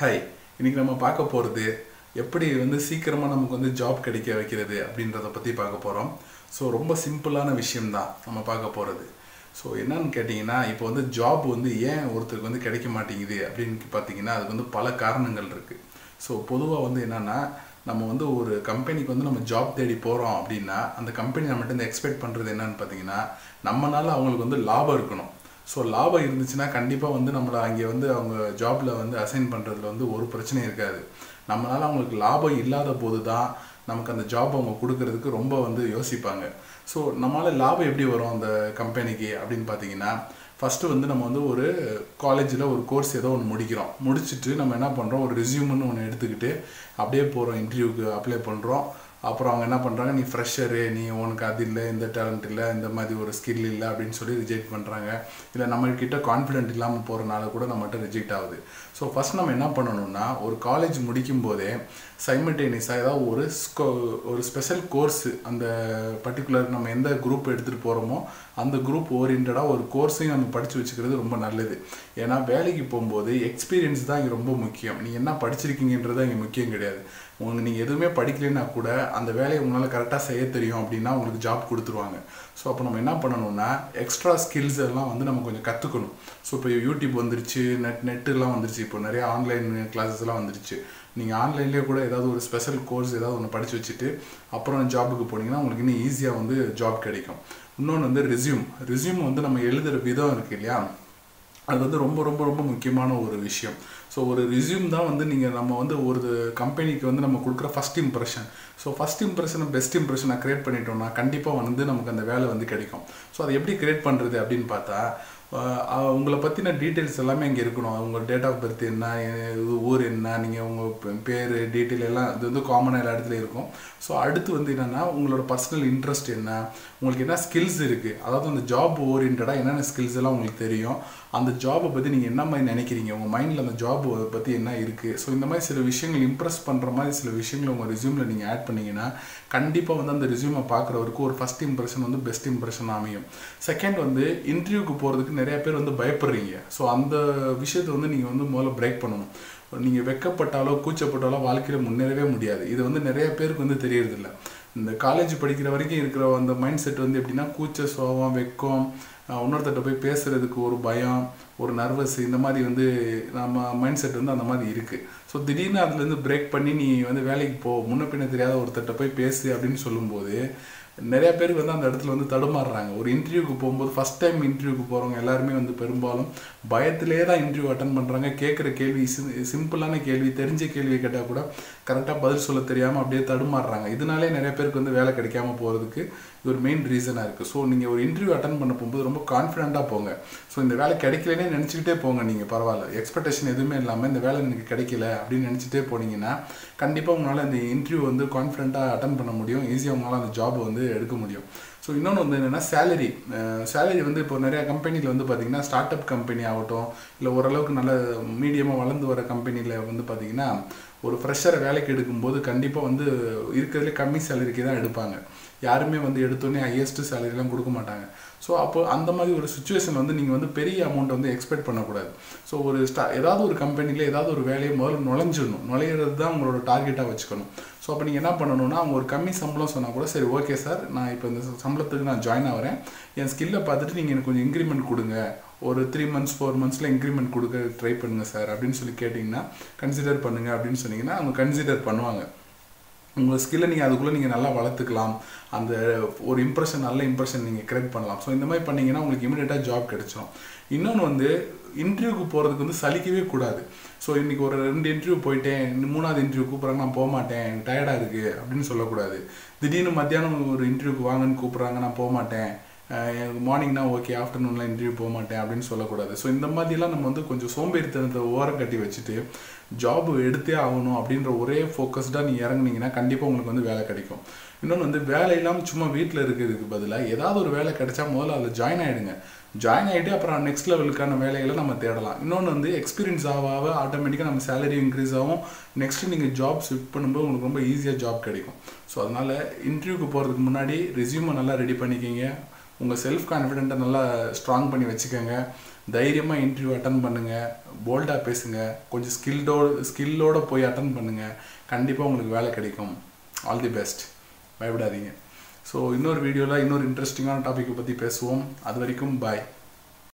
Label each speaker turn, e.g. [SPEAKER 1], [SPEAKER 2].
[SPEAKER 1] Hi இன்னைக்கு நம்ம பார்க்க போகிறது எப்படி வந்து சீக்கிரமாக நமக்கு வந்து ஜாப் கிடைக்க வைக்கிறது அப்படின்றத பற்றி பார்க்க போகிறோம் ஸோ ரொம்ப சிம்பிளான விஷயம்தான் நம்ம பார்க்க போகிறது ஸோ என்னன்னு கேட்டிங்கன்னா இப்போ வந்து ஜாப் வந்து ஏன் ஒருத்தருக்கு வந்து கிடைக்க மாட்டேங்குது அப்படின்னு பார்த்தீங்கன்னா அதுக்கு வந்து பல காரணங்கள் இருக்குது ஸோ பொதுவாக வந்து என்னென்னா நம்ம வந்து ஒரு கம்பெனிக்கு வந்து நம்ம ஜாப் தேடி போகிறோம் அப்படின்னா அந்த கம்பெனி நம்மகிட்ட இருந்து எக்ஸ்பெக்ட் பண்ணுறது என்னன்னு பார்த்தீங்கன்னா நம்மளால் அவங்களுக்கு வந்து லாபம் இருக்கணும். ஸோ லாபம் இருந்துச்சுன்னா கண்டிப்பாக வந்து நம்மளை அங்கே வந்து அவங்க ஜாபில் வந்து அசைன் பண்ணுறதுல வந்து ஒரு பிரச்சனையும் இருக்காது. நம்மளால் அவங்களுக்கு லாபம் இல்லாத போது தான் நமக்கு அந்த ஜாப் அவங்க கொடுக்கறதுக்கு ரொம்ப வந்து யோசிப்பாங்க. ஸோ நம்மளால் லாபம் எப்படி வரும் அந்த கம்பெனிக்கு அப்படின்னு பார்த்தீங்கன்னா ஃபஸ்ட்டு வந்து நம்ம வந்து ஒரு காலேஜில் ஒரு கோர்ஸ் ஏதோ ஒன்று முடிக்கிறோம். முடிச்சுட்டு நம்ம என்ன பண்ணுறோம் ஒரு ரெசியூம்னு ஒன்று எடுத்துக்கிட்டு அப்படியே போகிறோம் இன்டர்வியூக்கு அப்ளை பண்ணுறோம் அப்புறம் அவங்க என்ன பண்ணுறாங்க நீ ஃப்ரெஷரு நீ உனக்கு அது இல்லை இந்த டேலண்ட் இல்லை இந்த மாதிரி ஒரு ஸ்கில் இல்லை அப்படின்னு சொல்லி ரிஜெக்ட் பண்ணுறாங்க இல்லை நம்மக்கிட்ட கான்ஃபிடென்ட் இல்லாமல் போகிறனால கூட நம்மகிட்ட ரிஜெக்ட் ஆகுது. ஸோ ஃபஸ்ட் நம்ம என்ன பண்ணணும்னா ஒரு காலேஜ் முடிக்கும் போதே சைமல்டேனியஸாக ஏதாவது ஒரு ஸ்கோ ஒரு ஸ்பெஷல் கோர்ஸு அந்த பர்டிகுலர் நம்ம எந்த குரூப் எடுத்துகிட்டு போகிறோமோ அந்த குரூப் ஓரியன்டாக ஒரு கோர்ஸையும் நம்ம படித்து வச்சுக்கிறது ரொம்ப நல்லது. ஏன்னா வேலைக்கு போகும்போது எக்ஸ்பீரியன்ஸ் தான் இங்கே ரொம்ப முக்கியம். நீங்கள் என்ன படிச்சிருக்கீங்கன்றது இங்கே முக்கியம் கிடையாது. உங்களுக்கு நீங்கள் எதுவுமே படிக்கலைன்னா கூட அந்த வேலையை உங்களால் கரெக்டாக செய்ய தெரியும் அப்படின்னா உங்களுக்கு ஜாப் கொடுத்துருவாங்க. ஸோ அப்போ நம்ம என்ன பண்ணணும்னா எக்ஸ்ட்ரா ஸ்கில்ஸ் எல்லாம் வந்து நம்ம கொஞ்சம் கற்றுக்கணும் ஸோ இப்போ யூடியூப் வந்துருச்சு நெட் நெட்டுலாம் வந்துருச்சு. இப்போ நிறைய ஆன்லைன் கிளாஸஸ்லாம் வந்துருச்சு. நீங்கள் ஆன்லைன்லேயே கூட ஏதாவது ஒரு ஸ்பெஷல் கோர்ஸ் ஏதாவது ஒன்று படித்து வச்சுட்டு அப்புறம் ஜாபுக்கு போனீங்கன்னா உங்களுக்கு இன்னும் ஈஸியாக வந்து ஜாப் கிடைக்கும். இன்னொன்று வந்து ரெசியூம் ரெசியூம் வந்து நம்ம எழுதுகிற விதம் இருக்குது இல்லையா? அது வந்து ரொம்ப ரொம்ப ரொம்ப முக்கியமான ஒரு விஷயம். ஸோ ஒரு ரிசியூம் தான் வந்து நீங்கள் நம்ம வந்து ஒரு கம்பெனிக்கு வந்து நம்ம கொடுக்குற ஃபஸ்ட் இம்ப்ரெஷன் ஸோ ஃபஸ்ட் இம்ப்ரெஷனை பெஸ்ட் இம்ப்ரெஷனை க்ரியேட் பண்ணிட்டோம்னா கண்டிப்பாக வந்து நமக்கு அந்த வேலை வந்து கிடைக்கும். ஸோ அதை எப்படி க்ரியேட் பண்ணுறது அப்படின்னு பார்த்தா உங்களை பற்றின டீட்டெயில்ஸ் எல்லாமே இங்கே இருக்கணும். உங்கள் டேட் ஆஃப் பர்த் என்ன இது ஊர் என்ன நீங்கள் உங்கள் பேர் டீட்டெயில் எல்லாம் இது வந்து காமனாக எல்லா இடத்துலையும் இருக்கும். ஸோ அடுத்து வந்து என்னென்னா உங்களோட பர்சனல் இன்ட்ரெஸ்ட் என்ன உங்களுக்கு என்ன ஸ்கில்ஸ் இருக்குது அதாவது அந்த ஜாப் ஓரியன்டாக என்னென்ன ஸ்கில்ஸ் எல்லாம் உங்களுக்கு தெரியும். அந்த ஜாபை பற்றி நீங்கள் என்ன மாதிரி நினைக்கிறீங்க? உங்கள் மைண்டில் அந்த ஜாப் பற்றி என்ன இருக்குது ஸோ இந்த மாதிரி சில விஷயங்கள் இம்ப்ரெஸ் பண்ணுற மாதிரி சில விஷயங்களை உங்கள் ரிசியூமில் நீங்கள் ஆட் பண்ணிங்கன்னா கண்டிப்பாக வந்து அந்த ரிசியூமை பார்க்குறவருக்கு ஒரு ஃபஸ்ட் இம்ப்ரெஷன் வந்து பெஸ்ட் இம்ப்ரெஷன் அமையும். செகண்ட் வந்து இன்டர்வியூக்கு போகிறதுக்கு நிறைய பேர் வந்து பயப்படுறீங்க. ஸோ அந்த விஷயத்தை வந்து நீங்கள் வந்து முதல்ல பிரேக் பண்ணணும். நீங்கள் வெக்கப்பட்டாலோ கூச்சப்பட்டாலோ வாழ்க்கையில் முன்னேறவே முடியாது. இது வந்து நிறைய பேருக்கு வந்து தெரியறதில்ல. இந்த காலேஜ் படிக்கிற வரைக்கும் இருக்கிற அந்த மைண்ட் செட் வந்து எப்படின்னா கூச்ச சோகம் வெக்கம் இன்னொருத்தட்ட போய் பேசுகிறதுக்கு ஒரு பயம் ஒரு நர்வஸ் இந்த மாதிரி வந்து நம்ம மைண்ட் செட் வந்து அந்த மாதிரி இருக்குது ஸோ திடீர்னு அதுலேருந்து பிரேக் பண்ணி நீ வந்து வேலைக்கு போ. முன்ன பின்ன தெரியாத ஒருத்தட்ட போய் பேசு அப்படின்னு சொல்லும்போது நிறைய பேருக்கு வந்து அந்த இடத்துல வந்து தடுமாறுறாங்க. ஒரு இன்டர்வியூக்கு போகும்போது ஃபஸ்ட் டைம் இன்டர்வியூக்கு போகிறவங்க எல்லாருமே வந்து பெரும்பாலும் பயத்திலே தான் இன்டர்வியூ அட்டன் பண்ணுறாங்க கேட்குற கேள்வி சிம்பிளான கேள்வி தெரிஞ்ச கேள்வி கேட்டால் கூட கரெக்டாக பதில் சொல்ல தெரியாமல் அப்படியே தடுமாறுறாங்க. இதனாலே நிறைய பேருக்கு வந்து வேலை கிடைக்காம போகிறதுக்கு இது ஒரு மெயின் ரீசனாக இருக்குது ஸோ நீங்கள் ஒரு இன்டர்வியூ அட்டன் பண்ண போகும்போது ரொம்ப கான்ஃபிடண்ட்டாக போங்க. ஸோ இந்த வேலை கிடைக்கலனே நினச்சிக்கிட்டே போங்க நீங்கள் பரவாயில்ல. எக்ஸ்பெக்டேஷன் எதுவுமே இல்லாமல் இந்த வேலை எனக்கு கிடைக்கல அப்படின்னு நினச்சிட்டே போனீங்கன்னா கண்டிப்பாக உங்களால் இந்த இன்டர்வியூ வந்து கான்ஃபிடண்ட்டாக அட்டன் பண்ண முடியும். ஈஸியாக உங்களால் அந்த ஜாப் வந்து எடுக்க முடியும். ஸோ இன்னொன்று வந்து என்னென்னா சேலரி சேலரி வந்து இப்போ நிறையா கம்பெனியில் வந்து பார்த்திங்கன்னா ஸ்டார்ட் அப் கம்பெனி ஆகட்டும் இல்லை ஓரளவுக்கு நல்ல மீடியமாக வளர்ந்து வர கம்பெனியில் வந்து பார்த்திங்கன்னா ஒரு ஃப்ரெஷரை வேலைக்கு எடுக்கும்போது கண்டிப்பாக வந்து இருக்கிறதுலே கம்மி சேலரிக்கு தான் எடுப்பாங்க. யாருமே வந்து எடுத்தோடனே ஹையஸ்ட் சேலரிலாம் கொடுக்க மாட்டாங்க. ஸோ அப்போ அந்த மாதிரி ஒரு சுச்சுவேஷன் வந்து நீங்கள் வந்து பெரிய அமௌண்ட் வந்து எக்ஸ்பெக்ட் பண்ணக்கூடாது. ஸோ ஒரு ஸ்டா ஏதாவது ஒரு கம்பெனியில் ஏதாவது ஒரு வேலையை முதல்ல நுழைஞ்சிடணும். நுழையிறது தான் உங்களோட டார்கெட்டாக வச்சுக்கணும். ஸோ அப்போ நீங்கள் என்ன பண்ணணும்னா அவங்க ஒரு கம்மி சம்பளம் சொன்னால் கூட சரி ஓகே சார் நான் இப்போ இந்த சம்பளத்துக்கு நான் ஜாயின் ஆகிறேன் என் ஸ்கில்லை பார்த்துட்டு நீங்கள் எனக்கு கொஞ்சம் இன்க்ரிமெண்ட் கொடுங்க. ஒரு த்ரீ மந்த்ஸ் ஃபோர் மந்த்ஸில் இன்க்ரிமெண்ட் கொடுக்க ட்ரை பண்ணுங்கள் சார் அப்படின்னு சொல்லி கேட்டிங்கன்னா கன்சிடர் பண்ணுங்கள் அப்படின்னு சொன்னீங்கன்னா அவங்க கன்சிடர் பண்ணுவாங்க. உங்கள் ஸ்கில்லை நீங்கள் அதுக்குள்ளே நீங்கள் நல்லா வளர்த்துக்கலாம். அந்த ஒரு இம்ப்ரெஷன் நல்ல இம்ப்ரெஷன் நீங்கள் கிரியேட் பண்ணலாம். ஸோ இந்த மாதிரி பண்ணிங்கன்னா உங்களுக்கு இமீடியட்டாக ஜாப் கிடைச்சிடும் இன்னொன்று வந்து இன்டர்வியூக்கு போகிறதுக்கு வந்து சலிக்கவே கூடாது. ஸோ இன்றைக்கி ஒரு ரெண்டு இன்டர்வியூ போயிட்டேன் இன்னும் மூணாவது இன்டர்வியூ கூப்பிட்றாங்க நான் போக மாட்டேன் எனக்கு டயர்டாக இருக்குது அப்படின்னு சொல்லக்கூடாது. திடீர்னு மத்தியானம் ஒரு இன்டர்வியூக்கு வாங்கன்னு கூப்பிட்றாங்க நான் போக மாட்டேன் எனக்கு மார்னிங்னா ஓகே ஆஃப்டர்நூன்லாம் இன்டர்வியூ போக மாட்டேன் அப்படின்னு சொல்லக்கூடாது. ஸோ இந்த மாதிரிலாம் நம்ம வந்து கொஞ்சம் சோம்பேறித்தனத்தை ஓரம் கட்டி வச்சுட்டு ஜாப் எடுத்தே ஆகணும் அப்படின்ற ஒரே ஃபோக்கஸ்டாக நீ இறங்குனீங்கன்னா கண்டிப்பாக உங்களுக்கு வந்து வேலை கிடைக்கும். இன்னொன்று வந்து வேலை இல்லாமல் சும்மா வீட்டில் இருக்கிறதுக்கு பதிலாக ஏதாவது ஒரு வேலை கிடைச்சா முதல்ல அதில் ஜாயின் ஆகிடுங்க ஜாயின் ஆகிட்டு அப்புறம் நெக்ஸ்ட் லெவலுக்கான வேலைகளை நம்ம தேடலாம். இன்னொன்று வந்து எக்ஸ்பீரியன்ஸ் ஆக ஆக ஆட்டோமேட்டிக்காக நம்ம சேலரி இன்க்ரீஸ் ஆகும். நெக்ஸ்ட்டு நீங்கள் ஜாப் ஷிஃப்ட் பண்ணும்போது உங்களுக்கு ரொம்ப ஈஸியாக ஜாப் கிடைக்கும். ஸோ அதனால் இன்டர்வியூக்கு போகிறதுக்கு முன்னாடி ரெசியூமை நல்லா ரெடி பண்ணிக்கிங்க. உங்கள் செல்ஃப் கான்ஃபிடென்ட்டை நல்லா ஸ்ட்ராங் பண்ணி வச்சுக்கோங்க. தைரியமாக இன்டர்வியூ அட்டன் பண்ணுங்கள் போல்டாக பேசுங்க. கொஞ்சம் ஸ்கில்டோட ஸ்கில்லோடு போய் அட்டன் பண்ணுங்கள் கண்டிப்பாக உங்களுக்கு வேலை கிடைக்கும். ஆல் தி பெஸ்ட் பயப்படாதீங்க. ஸோ இன்னொரு வீடியோவில் இன்னொரு இன்ட்ரெஸ்டிங்கான டாப்பிக்கை பற்றி பேசுவோம். அது வரைக்கும் பாய்